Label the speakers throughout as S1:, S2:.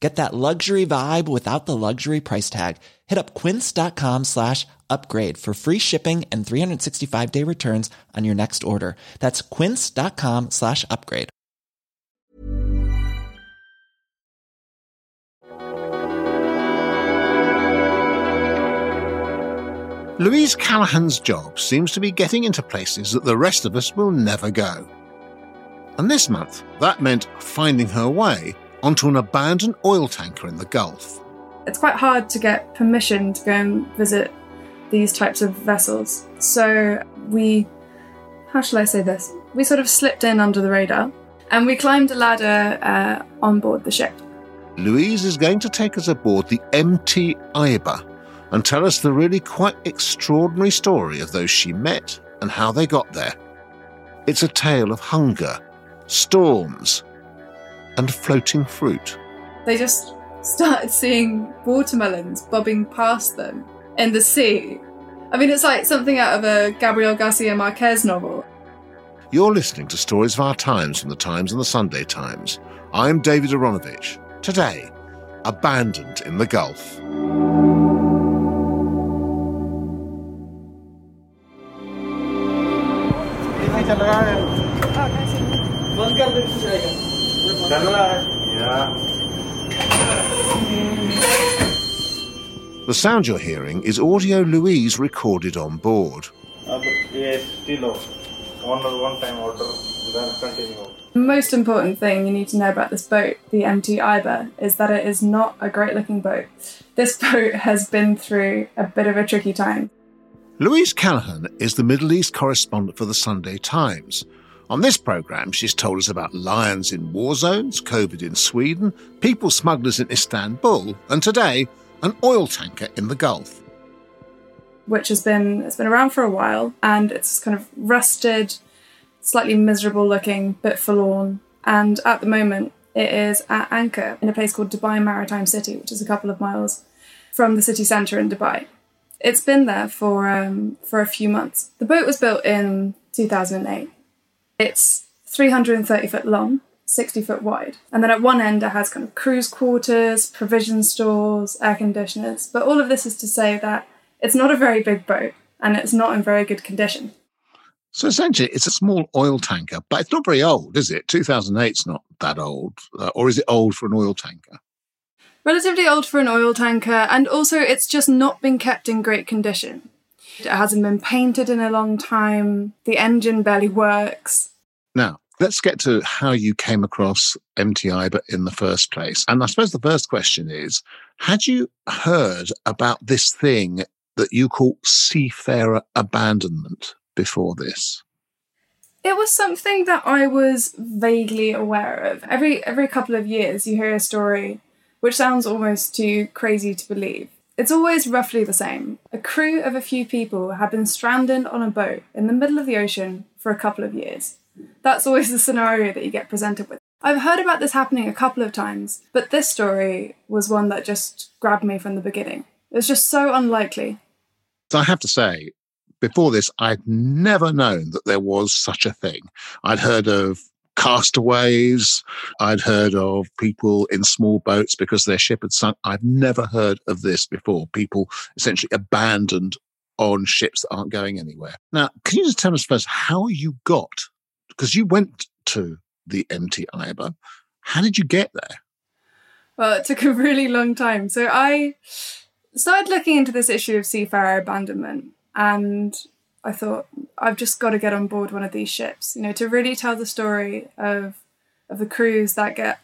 S1: Get that luxury vibe without the luxury price tag. Hit up quince.com slash upgrade for free shipping and 365 day returns on your next order. That's quince.com slash upgrade.
S2: Louise Callaghan's job seems to be getting into places that the rest of us will never go. And this month, that meant finding her way onto an abandoned oil tanker in the Gulf.
S3: It's quite hard to get permission to go and visit these types of vessels. So we, how shall I say this? We sort of slipped in under the radar and we climbed a ladder uh, on board the ship.
S2: Louise is going to take us aboard the MT Iba and tell us the really quite extraordinary story of those she met and how they got there. It's a tale of hunger, storms, and floating fruit.
S3: They just started seeing watermelons bobbing past them in the sea. I mean, it's like something out of a Gabriel Garcia Marquez novel.
S2: You're listening to Stories of Our Times from the Times and the Sunday Times. I'm David Aaronovitch. Today, Abandoned in the Gulf. Sound you're hearing is audio Louise recorded on board.
S3: The most important thing you need to know about this boat, the MT Iba, is that it is not a great looking boat. This boat has been through a bit of a tricky time.
S2: Louise Callaghan is the Middle East correspondent for the Sunday Times. On this programme, she's told us about lions in war zones, COVID in Sweden, people smugglers in Istanbul, and today, an oil tanker in the Gulf.
S3: Which has been it's been around for a while and it's kind of rusted, slightly miserable looking, bit forlorn. And at the moment it is at anchor in a place called Dubai Maritime City, which is a couple of miles from the city centre in Dubai. It's been there for um, for a few months. The boat was built in 2008. It's 330 foot long, 60 foot wide, and then at one end it has kind of cruise quarters, provision stores, air conditioners. But all of this is to say that it's not a very big boat and it's not in very good condition.
S2: So essentially, it's a small oil tanker, but it's not very old, is it? 2008 is not that old. Uh, or is it old for an oil tanker?
S3: Relatively old for an oil tanker, and also it's just not been kept in great condition. It hasn't been painted in a long time, the engine barely works.
S2: Now, let's get to how you came across MT Iba in the first place. And I suppose the first question is Had you heard about this thing that you call seafarer abandonment before this?
S3: It was something that I was vaguely aware of. Every every couple of years you hear a story which sounds almost too crazy to believe. It's always roughly the same. A crew of a few people have been stranded on a boat in the middle of the ocean for a couple of years. That's always the scenario that you get presented with. I've heard about this happening a couple of times, but this story was one that just grabbed me from the beginning. It was just so unlikely.
S2: So I have to say, before this, I'd never known that there was such a thing. I'd heard of castaways. I'd heard of people in small boats because their ship had sunk. I've never heard of this before. People essentially abandoned on ships that aren't going anywhere. Now, can you just tell us first how you got? Because you went to the MT Iba. How did you get there?
S3: Well, it took a really long time. So I started looking into this issue of seafarer abandonment and I thought I've just got to get on board one of these ships. You know, to really tell the story of of the crews that get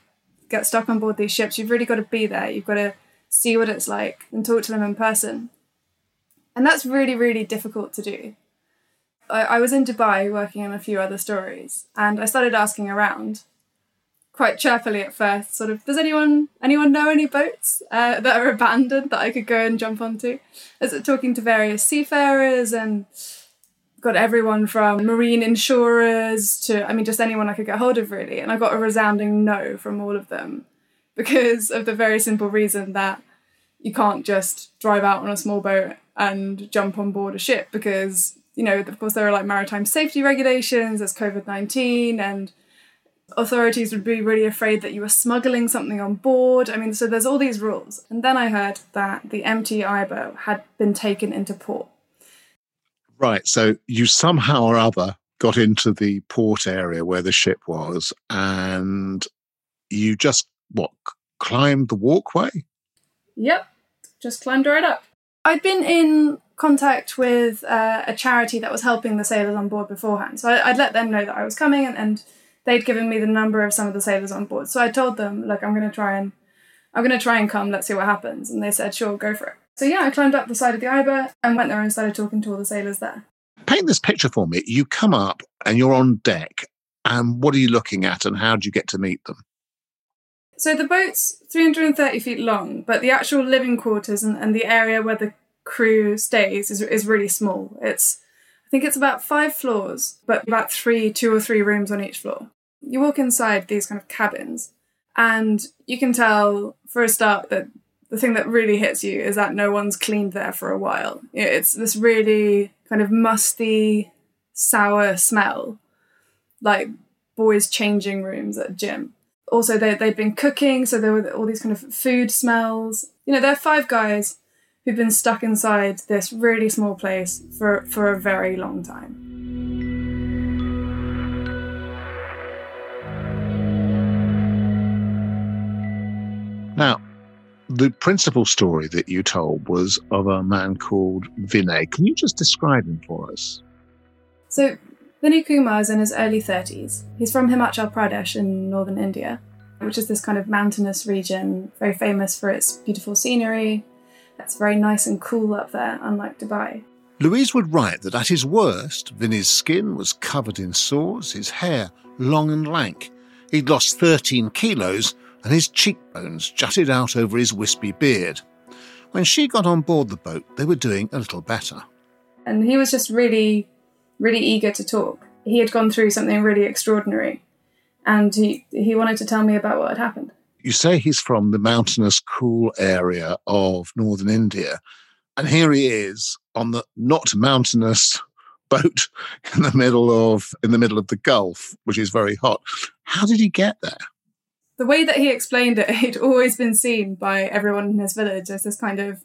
S3: get stuck on board these ships, you've really got to be there. You've got to see what it's like and talk to them in person. And that's really, really difficult to do. I, I was in Dubai working on a few other stories, and I started asking around quite cheerfully at first, sort of, does anyone anyone know any boats uh, that are abandoned that I could go and jump onto? As talking to various seafarers and got everyone from marine insurers to I mean just anyone I could get hold of really, and I got a resounding no from all of them because of the very simple reason that you can't just drive out on a small boat and jump on board a ship because you know of course there are like maritime safety regulations there's covid-19 and authorities would be really afraid that you were smuggling something on board. I mean, so there's all these rules. And then I heard that the MT Iba had been taken into port.
S2: Right. So you somehow or other got into the port area where the ship was and you just, what, climbed the walkway?
S3: Yep. Just climbed right up. I'd been in contact with uh, a charity that was helping the sailors on board beforehand. So I, would let them know that I was coming and, and they'd given me the number of some of the sailors on board. So I told them, look, I'm going to try and I'm going to try and come. Let's see what happens. And they said, sure, go for it. So yeah, I climbed up the side of the Iba and went there and started talking to all the sailors there.
S2: Paint this picture for me. You come up and you're on deck. And what are you looking at, and how do you get to meet them?
S3: So the boat's 330 feet long, but the actual living quarters and, and the area where the crew stays is, is really small. It's I think it's about five floors, but about three, two or three rooms on each floor. You walk inside these kind of cabins, and you can tell for a start that the thing that really hits you is that no one's cleaned there for a while. It's this really kind of musty, sour smell, like boys' changing rooms at a gym. Also, they, they'd been cooking, so there were all these kind of food smells. You know, there are five guys who've been stuck inside this really small place for, for a very long time.
S2: Now, the principal story that you told was of a man called Vinay. Can you just describe him for us?
S3: So, Vinay Kumar is in his early 30s. He's from Himachal Pradesh in northern India, which is this kind of mountainous region, very famous for its beautiful scenery, it's very nice and cool up there, unlike Dubai.
S2: Louise would write that at his worst, Vinny's skin was covered in sores, his hair long and lank. He'd lost 13 kilos, and his cheekbones jutted out over his wispy beard. When she got on board the boat, they were doing a little better.
S3: And he was just really, really eager to talk. He had gone through something really extraordinary, and he, he wanted to tell me about what had happened
S2: you say he's from the mountainous, cool area of northern India. And here he is on the not mountainous boat in the middle of in the middle of the Gulf, which is very hot. How did he get there?
S3: The way that he explained it, he'd always been seen by everyone in his village as this kind of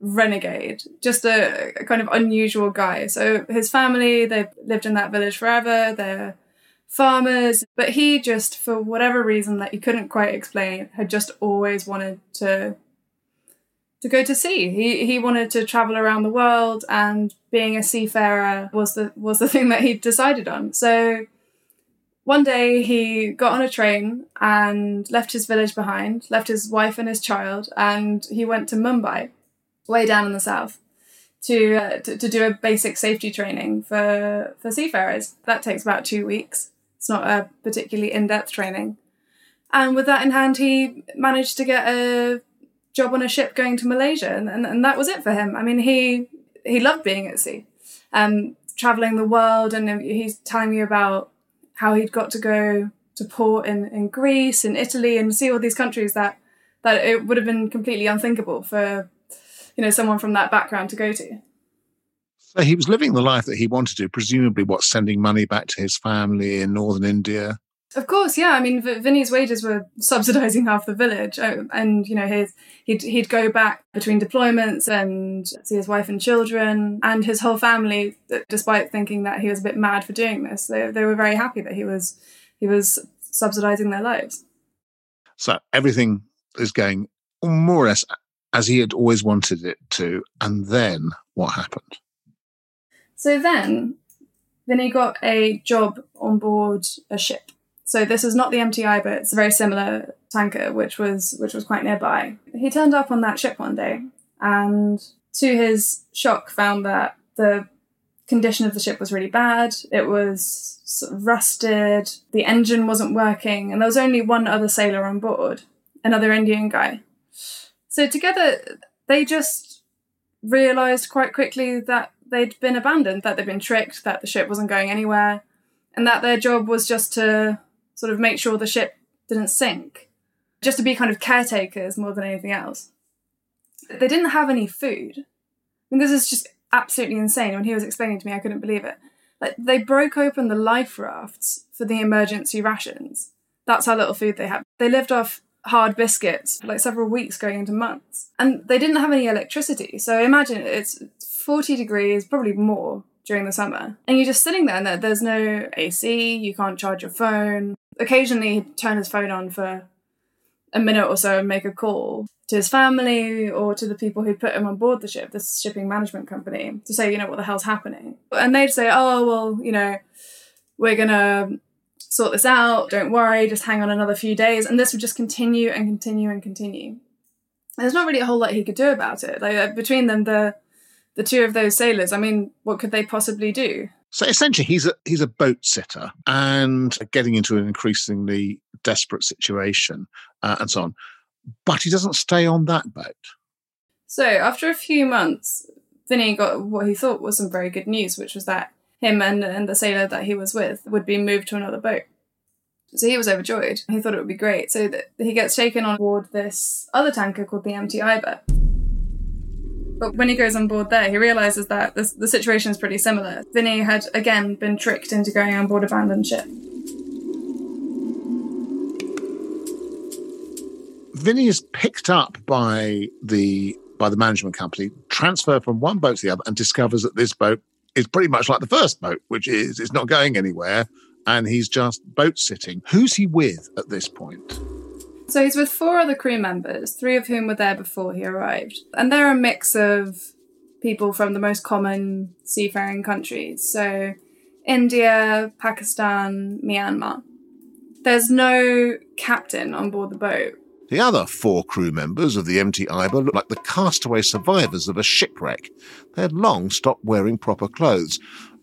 S3: renegade, just a, a kind of unusual guy. So his family, they've lived in that village forever. They're farmers, but he just, for whatever reason that he couldn't quite explain, had just always wanted to to go to sea. He he wanted to travel around the world, and being a seafarer was the was the thing that he decided on. So one day he got on a train and left his village behind, left his wife and his child, and he went to Mumbai, way down in the south. To, uh, to, to do a basic safety training for for seafarers. That takes about two weeks. It's not a particularly in depth training. And with that in hand, he managed to get a job on a ship going to Malaysia, and, and, and that was it for him. I mean, he he loved being at sea, um, traveling the world, and he's telling me about how he'd got to go to port in, in Greece and Italy and see all these countries that that it would have been completely unthinkable for you know someone from that background to go to.
S2: So he was living the life that he wanted to, presumably what, sending money back to his family in northern India?
S3: Of course, yeah. I mean, v- Vinny's wages were subsidizing half the village, uh, and you know, his he'd he'd go back between deployments and see his wife and children and his whole family. Despite thinking that he was a bit mad for doing this, they they were very happy that he was he was subsidizing their lives.
S2: So everything is going more or less as he had always wanted it to, and then what happened?
S3: So then, Vinny got a job on board a ship. So this is not the MTI, but it's a very similar tanker, which was which was quite nearby. He turned up on that ship one day, and to his shock, found that the condition of the ship was really bad. It was sort of rusted. The engine wasn't working, and there was only one other sailor on board, another Indian guy. So together, they just realized quite quickly that they'd been abandoned, that they'd been tricked, that the ship wasn't going anywhere, and that their job was just to sort of make sure the ship didn't sink, just to be kind of caretakers more than anything else. They didn't have any food. I mean, this is just absolutely insane. When he was explaining to me, I couldn't believe it. Like they broke open the life rafts for the emergency rations. That's how little food they had. They lived off hard biscuits like several weeks going into months. And they didn't have any electricity. So imagine it's 40 degrees, probably more during the summer. And you're just sitting there and there's no AC, you can't charge your phone. Occasionally he'd turn his phone on for a minute or so and make a call to his family or to the people who'd put him on board the ship, this shipping management company, to say, you know, what the hell's happening. And they'd say, oh, well, you know, we're going to sort this out. Don't worry, just hang on another few days. And this would just continue and continue and continue. There's not really a whole lot he could do about it. Like uh, between them, the the two of those sailors, I mean, what could they possibly do?
S2: So essentially, he's a he's a boat sitter and getting into an increasingly desperate situation uh, and so on. But he doesn't stay on that boat.
S3: So after a few months, Vinny got what he thought was some very good news, which was that him and, and the sailor that he was with would be moved to another boat. So he was overjoyed. He thought it would be great. So that he gets taken on board this other tanker called the MT Iba. But when he goes on board there, he realizes that the, the situation is pretty similar. Vinny had again been tricked into going on board a abandoned ship.
S2: Vinny is picked up by the by the management company, transferred from one boat to the other, and discovers that this boat is pretty much like the first boat, which is it's not going anywhere, and he's just boat sitting. Who's he with at this point?
S3: So he's with four other crew members, three of whom were there before he arrived. And they're a mix of people from the most common seafaring countries. So India, Pakistan, Myanmar. There's no captain on board the boat.
S2: The other four crew members of the MT Iba look like the castaway survivors of a shipwreck. They had long stopped wearing proper clothes.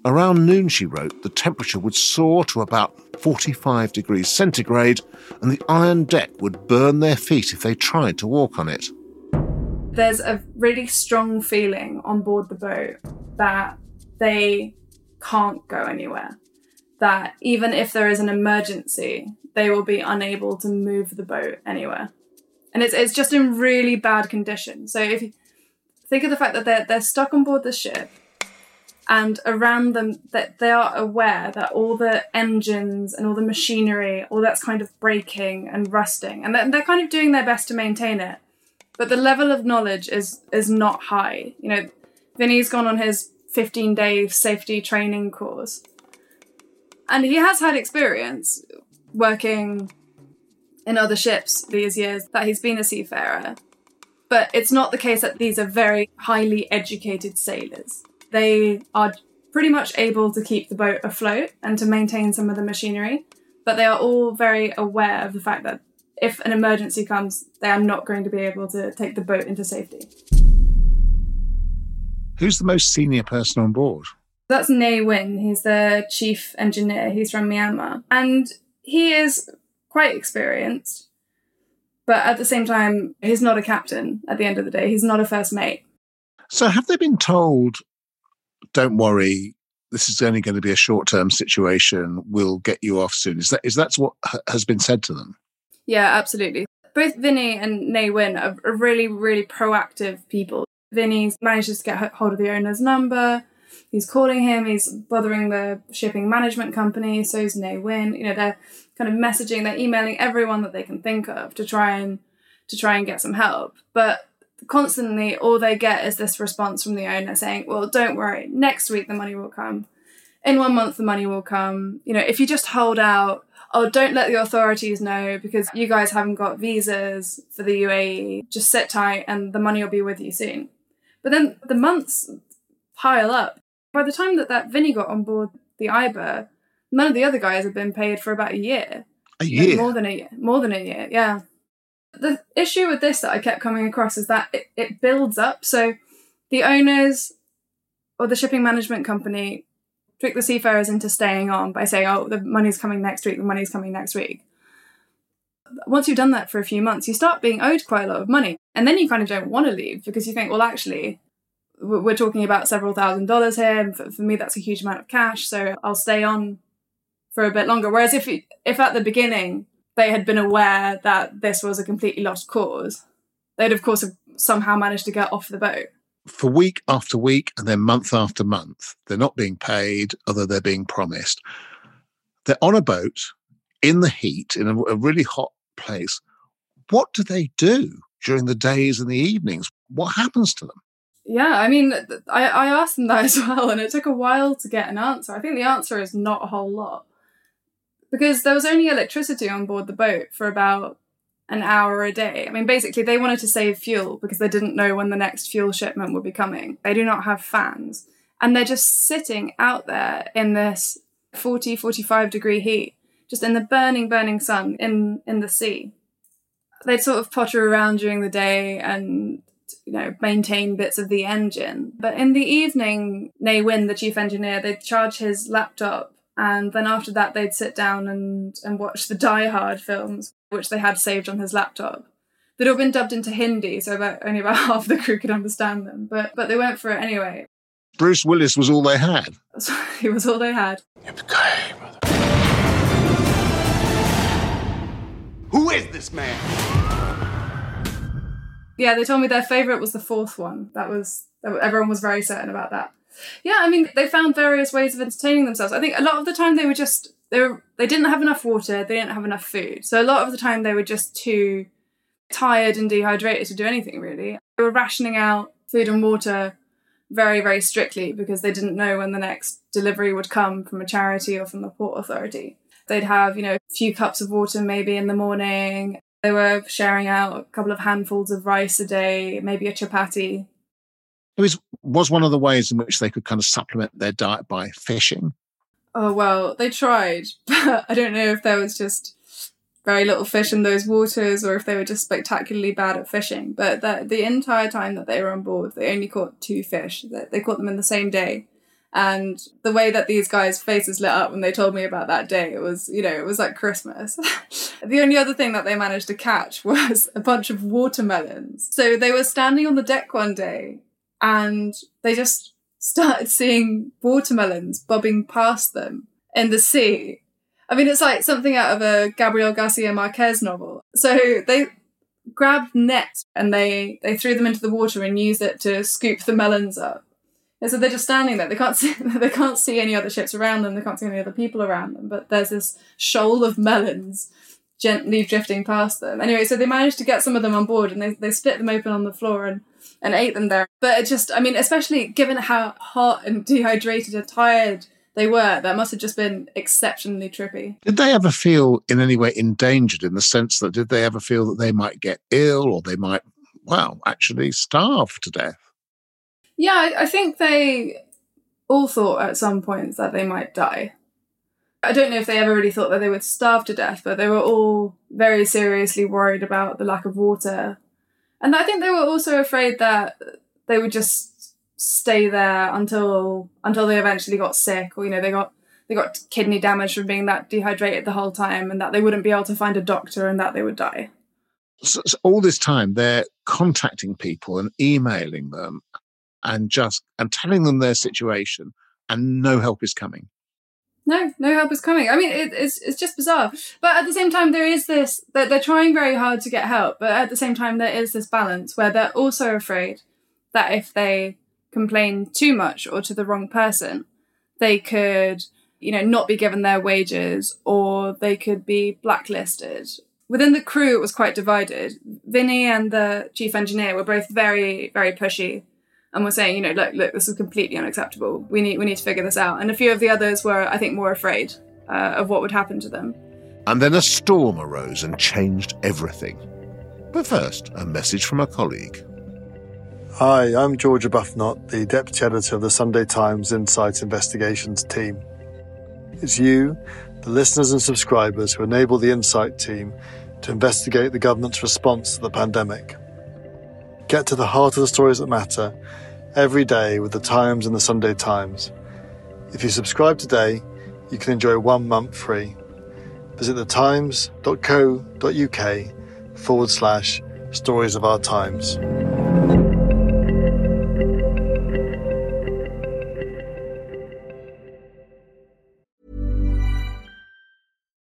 S2: Around noon, she wrote, the temperature would soar to about 45 degrees centigrade, and the iron deck would burn their feet if they tried to walk on it.
S3: There's a really strong feeling on board the boat that they can't go anywhere. That even if there is an emergency, they will be unable to move the boat anywhere and it's it's just in really bad condition. So if you think of the fact that they're they're stuck on board the ship, and around them that they are aware that all the engines and all the machinery, all that's kind of breaking and rusting, and they're, kind of doing their best to maintain it, but the level of knowledge is is not high. You know, Vinny's gone on his 15 day safety training course, and he has had experience working in other ships these years that he's been a seafarer. But it's not the case that these are very highly educated sailors. They are pretty much able to keep the boat afloat and to maintain some of the machinery, but they are all very aware of the fact that if an emergency comes, they are not going to be able to take the boat into safety.
S2: Who's the most senior person on board?
S3: That's Nay Win. He's the chief engineer. He's from Myanmar. And he is quite experienced, but at the same time, he's not a captain at the end of the day. He's not a first mate.
S2: So, have they been told, don't worry, this is only going to be a short term situation, we'll get you off soon? Is that is that what has been said to them?
S3: Yeah, absolutely. Both Vinny and Nay Win are, really, really proactive people. Vinny's manages to get hold of the owner's number. He's calling him. He's bothering the shipping management company. So is Nay Win. You know, they're kind of messaging, they're emailing everyone that they can think of to try and to try and get some help. But constantly all they get is this response from the owner saying, Well, don't worry, next week the money will come. In one month the money will come. You know, if you just hold out, oh, don't let the authorities know because you guys haven't got visas for the UAE. Just sit tight and the money will be with you soon. But then the months pile up. By the time that that Vinny got on board the Iba, none of the other guys had been paid for about a year.
S2: A year.
S3: More than a year. More than a year, yeah. The issue with this that I kept coming across is that it, it builds up. So the owners or the shipping management company trick the seafarers into staying on by saying, oh, the money's coming next week, the money's coming next week. Once you've done that for a few months, you start being owed quite a lot of money. And then you kind of don't want to leave because you think, well, actually, we're talking about several thousand dollars here. For, me, that's a huge amount of cash. So I'll stay on for a bit longer. Whereas if, if at the beginning they had been aware that this was a completely lost cause, they'd of course have somehow managed to get off the boat
S2: for week after week and then month after month. They're not being paid, although they're being promised. They're on a boat in the heat in a, a really hot place. What do they do during the days and the evenings? What happens to them?
S3: Yeah, I mean, I, I asked them that as well, and it took a while to get an answer. I think the answer is not a whole lot. Because there was only electricity on board the boat for about an hour a day. I mean, basically, they wanted to save fuel because they didn't know when the next fuel shipment would be coming. They do not have fans. And they're just sitting out there in this 40, 45 degree heat, just in the burning, burning sun in, in the sea. They'd sort of potter around during the day and, you know, maintain bits of the engine. But in the evening, Nay Win, the chief engineer, they'd charge his laptop and then after that they'd sit down and, and watch the Die Hard films, which they had saved on his laptop. They'd all been dubbed into Hindi, so about, only about half the crew could understand them, but but they went for it anyway.
S2: Bruce Willis was all they had.
S3: he was all they had.
S4: Who is this man?
S3: Yeah, they told me their favourite was the fourth one. That was everyone was very certain about that. Yeah, I mean, they found various ways of entertaining themselves. I think a lot of the time they were just they were they didn't have enough water, they didn't have enough food. So a lot of the time they were just too tired and dehydrated to do anything really. They were rationing out food and water very very strictly because they didn't know when the next delivery would come from a charity or from the port authority. They'd have, you know, a few cups of water maybe in the morning. They were sharing out a couple of handfuls of rice a day, maybe a chapati
S2: it was was one of the ways in which they could kind of supplement their diet by fishing.
S3: Oh well, they tried, but I don't know if there was just very little fish in those waters or if they were just spectacularly bad at fishing. But the, the entire time that they were on board, they only caught two fish. They caught them in the same day. And the way that these guys' faces lit up when they told me about that day, it was, you know, it was like Christmas. the only other thing that they managed to catch was a bunch of watermelons. So they were standing on the deck one day and they just started seeing watermelons bobbing past them in the sea. I mean, it's like something out of a Gabriel Garcia Marquez novel. So they grabbed nets and they, they threw them into the water and used it to scoop the melons up. And so they're just standing there. They can't see they can't see any other ships around them. They can't see any other people around them. But there's this shoal of melons gently drifting past them. Anyway, so they managed to get some of them on board and they, they split them open on the floor and and ate them there. But it just, I mean, especially given how hot and dehydrated and tired they were, that must have just been exceptionally trippy.
S2: Did they ever feel in any way endangered in the sense that did they ever feel that they might get ill or they might, well, actually starve to death?
S3: Yeah, I, I think they all thought at some point that they might die. I don't know if they ever really thought that they would starve to death, but they were all very seriously worried about the lack of water and I think they were also afraid that they would just stay there until until they eventually got sick or you know they got they got kidney damage from being that dehydrated the whole time and that they wouldn't be able to find a doctor and that they would die.
S2: So, so all this time they're contacting people and emailing them and just and telling them their situation and no help is coming
S3: no, no help is coming. I mean, it, it's it's just bizarre. But at the same time, there is this that they're trying very hard to get help. But at the same time, there is this balance where they're also afraid that if they complain too much or to the wrong person, they could, you know, not be given their wages or they could be blacklisted. Within the crew, it was quite divided. Vinny and the chief engineer were both very, very pushy and were saying, you know, look, look, this is completely unacceptable. We need, we need to figure this out. And a few of the others were, I think, more afraid uh, of what would happen to them.
S5: And then a storm arose and changed everything. But first, a message from a colleague.
S6: Hi, I'm George Arbuthnot, the Deputy Editor of the Sunday Times Insight Investigations team. It's you, the listeners and subscribers, who enable the Insight team to investigate the government's response to the pandemic. Get to the heart of the stories that matter every day with the Times and the Sunday Times. If you subscribe today, you can enjoy one month free. Visit thetimes.co.uk forward slash stories of our times.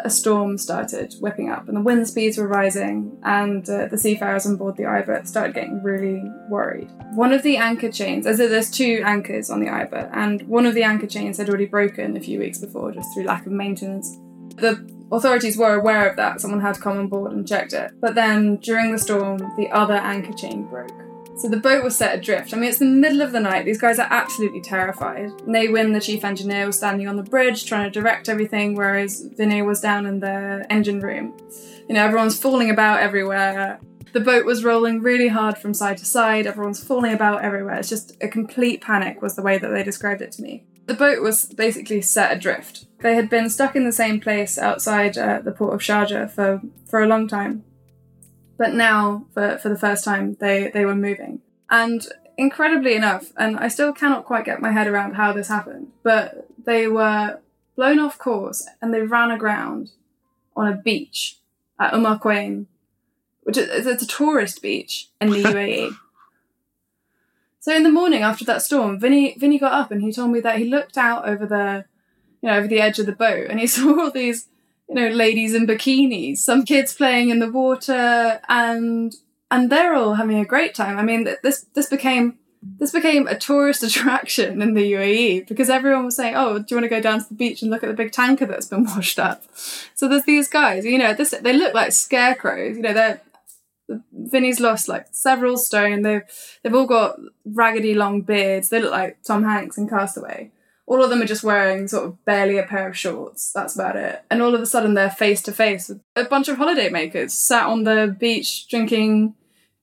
S3: a storm started whipping up and the wind speeds were rising, and uh, the seafarers on board the Iba started getting really worried. One of the anchor chains, as there's two anchors on the Iba, and one of the anchor chains had already broken a few weeks before just through lack of maintenance. The authorities were aware of that, someone had come on board and checked it. But then during the storm, the other anchor chain broke. So the boat was set adrift. I mean, it's the middle of the night. These guys are absolutely terrified. Nay Win, the chief engineer, was standing on the bridge trying to direct everything, whereas Vinny was down in the engine room. You know, everyone's falling about everywhere. The boat was rolling really hard from side to side. Everyone's falling about everywhere. It's just a complete panic, was the way that they described it to me. The boat was basically set adrift. They had been stuck in the same place outside uh, the port of Sharjah for, for a long time. But now, for, for the first time, they, they were moving. And incredibly enough, and I still cannot quite get my head around how this happened, but they were blown off course and they ran aground on a beach at al which is it's a tourist beach in the UAE. So in the morning after that storm, Vinny Vinny got up and he told me that he looked out over the you know over the edge of the boat and he saw all these you know ladies in bikinis, some kids playing in the water and and they're all having a great time. I mean this this became this became a tourist attraction in the UAE because everyone was saying, "Oh, do you want to go down to the beach and look at the big tanker that's been washed up?" So there's these guys, you know, this they look like scarecrows. You know, they're Vinny's lost like several stone. They've they've all got raggedy long beards. They look like Tom Hanks in Castaway. All of them are just wearing sort of barely a pair of shorts. That's about it. And all of a sudden they're face to face with a bunch of holiday makers sat on the beach drinking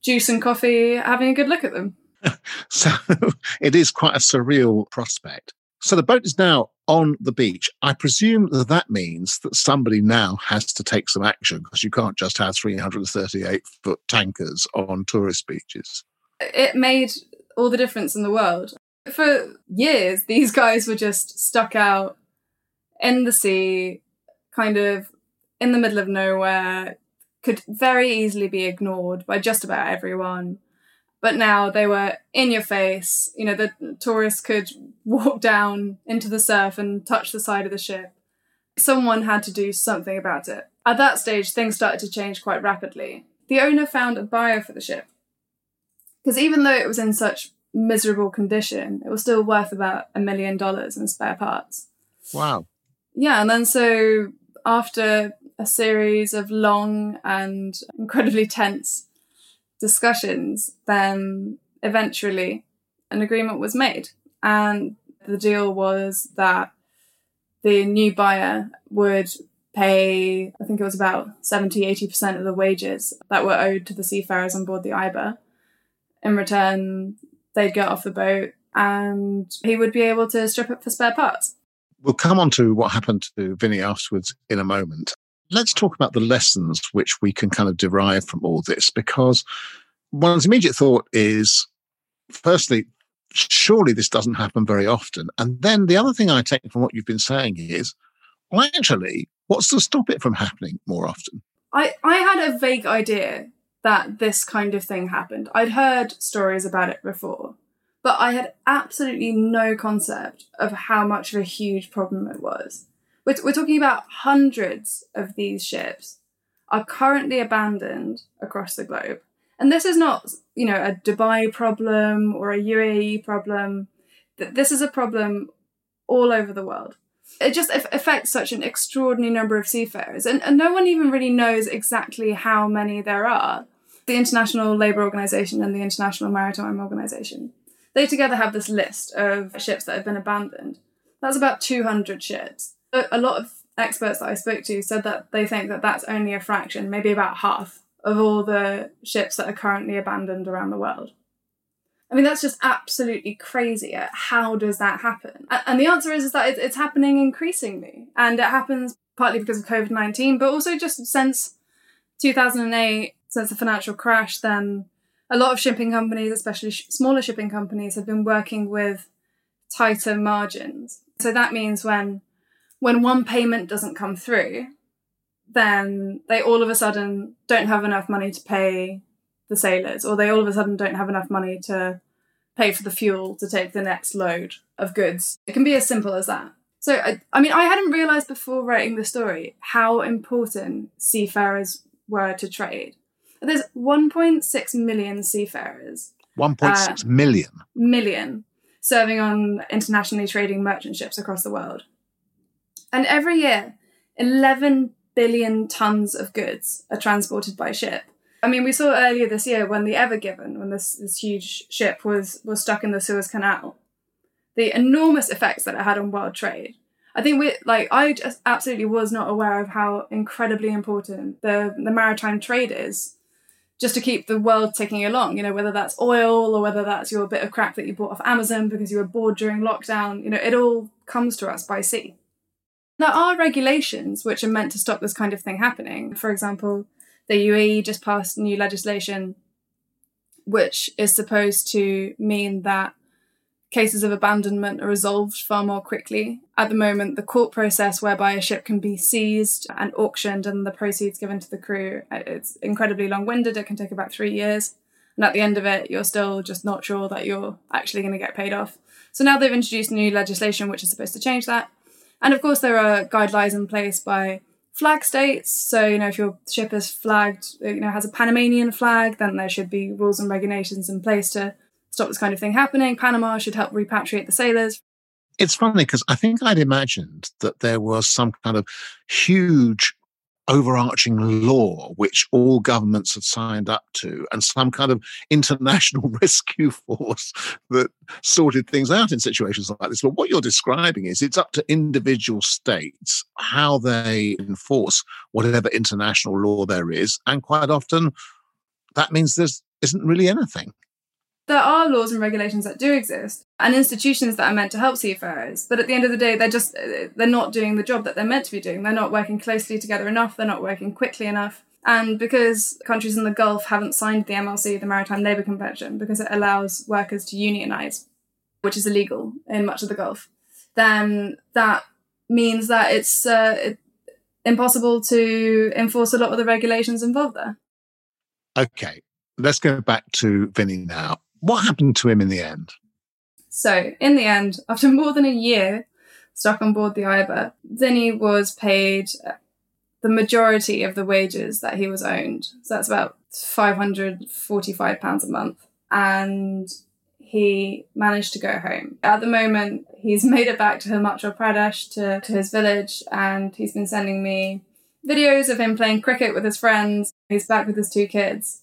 S3: juice and coffee, having a good look at them.
S2: So it is quite a surreal prospect. So the boat is now on the beach. I presume that that means that somebody now has to take some action because you can't just have 338 foot tankers on tourist beaches.
S3: It made all the difference in the world. For years, these guys were just stuck out in the sea, kind of in the middle of nowhere, could very easily be ignored by just about everyone. But now they were in your face. You know, the tourists could walk down into the surf and touch the side of the ship. Someone had to do something about it. At that stage, things started to change quite rapidly. The owner found a buyer for the ship. Because even though it was in such miserable condition, it was still worth about a million dollars in spare parts.
S2: Wow.
S3: Yeah, and then so after a series of long and incredibly tense discussions, then eventually an agreement was made. And the deal was that the new buyer would pay, I think it was about 70, 80% of the wages that were owed to the seafarers on board the Iba. In return, they'd get off the boat and he would be able to strip it for spare parts.
S2: We'll come on to what happened to Vinny afterwards in a moment. Let's talk about the lessons which we can kind of derive from all this because one's immediate thought is firstly, surely this doesn't happen very often. And then the other thing I take from what you've been saying is, well, actually, what's to stop it from happening more often?
S3: I, I had a vague idea that this kind of thing happened. I'd heard stories about it before, but I had absolutely no concept of how much of a huge problem it was. We're, we're talking about hundreds of these ships are currently abandoned across the globe. And this is not, you know, a Dubai problem or a UAE problem. This is a problem all over the world. It just affects such an extraordinary number of seafarers. And, and no one even really knows exactly how many there are. The International Labour Organization and the International Maritime Organization, they together have this list of ships that have been abandoned. That's about 200 ships. A lot of experts that I spoke to said that they think that that's only a fraction, maybe about half of all the ships that are currently abandoned around the world. I mean, that's just absolutely crazy. Uh, how does that happen? And the answer is, is that it's happening increasingly. And it happens partly because of COVID 19, but also just since 2008, since the financial crash, then a lot of shipping companies, especially sh- smaller shipping companies, have been working with tighter margins. So that means when when one payment doesn't come through, then they all of a sudden don't have enough money to pay the sailors, or they all of a sudden don't have enough money to pay for the fuel to take the next load of goods. It can be as simple as that. So, I, I mean, I hadn't realised before writing the story how important seafarers were to trade. There's 1.6 million seafarers.
S2: 1.6 uh, million.
S3: Million serving on internationally trading merchant ships across the world. And every year, 11 billion tons of goods are transported by ship. I mean, we saw earlier this year when the Ever Given, when this, this huge ship was, was stuck in the Suez Canal, the enormous effects that it had on world trade. I think we like I just absolutely was not aware of how incredibly important the the maritime trade is just to keep the world ticking along, you know, whether that's oil or whether that's your bit of crap that you bought off Amazon because you were bored during lockdown, you know, it all comes to us by sea. There are regulations which are meant to stop this kind of thing happening. For example, the UAE just passed new legislation which is supposed to mean that cases of abandonment are resolved far more quickly. At the moment, the court process whereby a ship can be seized and auctioned and the proceeds given to the crew, uh, it's incredibly long-winded. It can take about three years. And at the end of it, you're still just not sure that you're actually going to get paid off. So now they've introduced new legislation which is supposed to change that. And of course, there are guidelines in place by flag states. So, you know, if your ship is flagged, you know, has a Panamanian flag, then there should be rules and regulations in place to stop this kind of thing happening. Panama should help repatriate the sailors.
S2: It's funny because I think I'd imagined that there was some kind of huge overarching law which all governments had signed up to and some kind of international rescue force that sorted things out in situations like this. But what you're describing is it's up to individual states how they enforce whatever international law there is. And quite often that means there isn't really anything
S3: there are laws and regulations that do exist and institutions that are meant to help seafarers but at the end of the day they're just they're not doing the job that they're meant to be doing. They're not working closely together enough. They're not working quickly enough. And because countries in the gulf haven't signed the mlc the maritime labour convention because it allows workers to unionize which is illegal in much of the gulf then that means that it's uh, it, impossible to enforce a lot of the regulations involved there.
S2: Okay let's go back to vinny now what happened to him in the end?
S3: So, in the end, after more than a year stuck on board the Iba, Vinny was paid uh, the majority of the wages that he was owed. So that's about £545 a month. And he managed to go home. At the moment, he's made it back to Himachal Pradesh, to, to his village, and he's been sending me videos of him playing cricket with his friends. He's back with his two kids.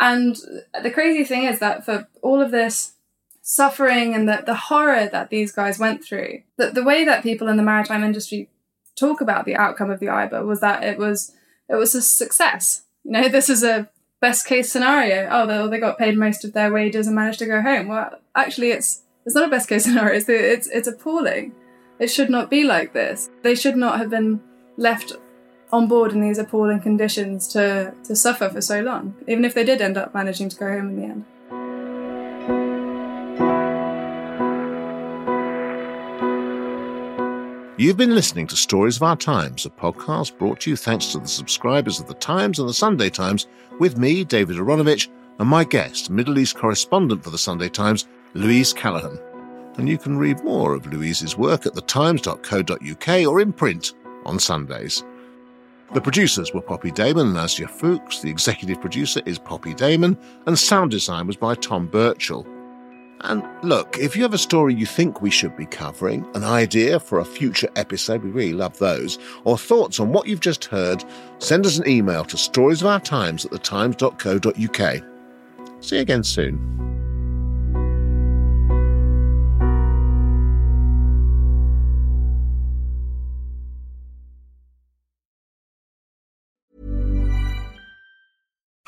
S3: And the crazy thing is that for all of this suffering and the, the horror that these guys went through. The, the way that people in the maritime industry talk about the outcome of the IBA was that it was it was a success. You know, this is a best case scenario. Oh, they, they got paid most of their wages and managed to go home. Well, actually, it's it's not a best case scenario. It's it's, it's appalling. It should not be like this. They should not have been left on board in these appalling conditions to to suffer for so long. Even if they did end up managing to go home in the end.
S2: You've been listening to Stories of Our Times, a podcast brought to you thanks to the subscribers of The Times and The Sunday Times, with me, David Aaronovitch, and my guest, Middle East correspondent for The Sunday Times, Louise Callaghan. And you can read more of Louise's work at thetimes.co.uk or in print on Sundays. The producers were Poppy Damon and Asya Fuchs, the executive producer is Poppy Damon, and sound design was by Tom Birchall. And look, if you have a story you think we should be covering, an idea for a future episode, we really love those, or thoughts on what you've just heard, send us an email to storiesofourtimes at thetimes.co.uk. See you again soon.